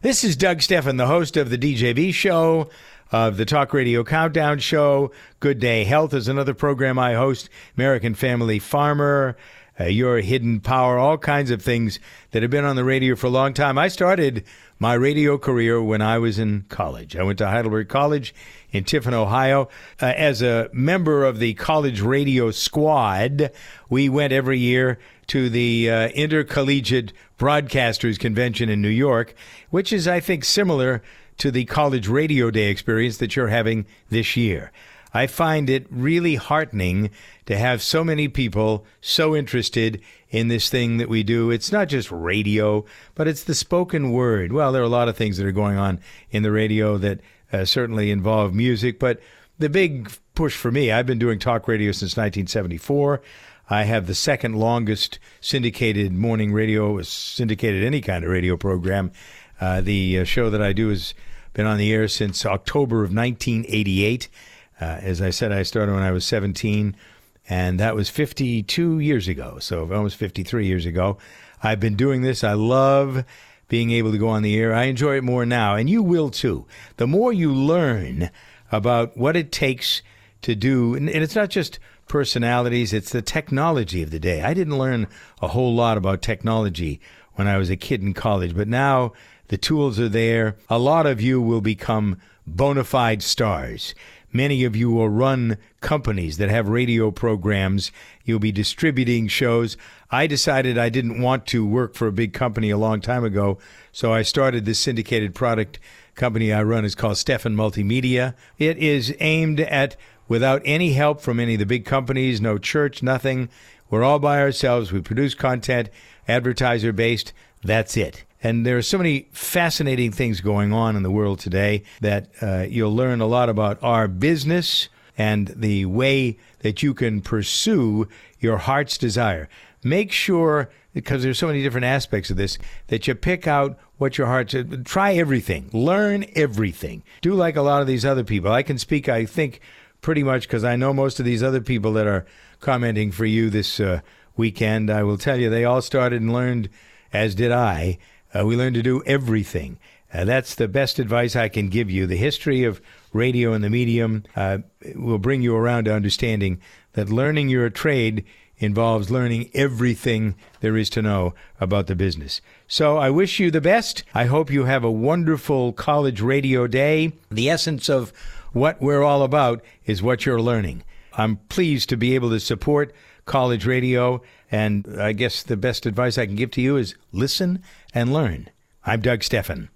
This is Doug Stephan, the host of the DJV show, of the Talk Radio Countdown show. Good Day Health is another program I host. American Family Farmer, uh, Your Hidden Power, all kinds of things that have been on the radio for a long time. I started my radio career when I was in college. I went to Heidelberg College in Tiffin, Ohio. Uh, as a member of the college radio squad, we went every year to the uh, Intercollegiate Broadcasters Convention in New York, which is, I think, similar to the College Radio Day experience that you're having this year. I find it really heartening to have so many people so interested in this thing that we do. It's not just radio, but it's the spoken word. Well, there are a lot of things that are going on in the radio that uh, certainly involve music, but the big push for me, I've been doing talk radio since 1974. I have the second longest syndicated morning radio, syndicated any kind of radio program. Uh, the uh, show that I do has been on the air since October of 1988. Uh, as I said, I started when I was 17, and that was 52 years ago, so almost 53 years ago. I've been doing this. I love being able to go on the air. I enjoy it more now, and you will too. The more you learn about what it takes to do, and, and it's not just personalities, it's the technology of the day. I didn't learn a whole lot about technology when I was a kid in college, but now the tools are there. A lot of you will become bona fide stars. Many of you will run companies that have radio programs. You'll be distributing shows. I decided I didn't want to work for a big company a long time ago, so I started this syndicated product company I run. It's called Stephan Multimedia. It is aimed at without any help from any of the big companies, no church, nothing. We're all by ourselves. We produce content, advertiser based. That's it. And there are so many fascinating things going on in the world today that uh, you'll learn a lot about our business and the way that you can pursue your heart's desire. Make sure, because there's so many different aspects of this, that you pick out what your heart. Try everything. Learn everything. Do like a lot of these other people. I can speak, I think, pretty much because I know most of these other people that are commenting for you this uh, weekend. I will tell you, they all started and learned, as did I. Uh, we learn to do everything. Uh, that's the best advice I can give you. The history of radio and the medium uh, will bring you around to understanding that learning your trade involves learning everything there is to know about the business. So I wish you the best. I hope you have a wonderful college radio day. The essence of what we're all about is what you're learning. I'm pleased to be able to support college radio, and I guess the best advice I can give to you is listen and learn. I'm Doug Stephan.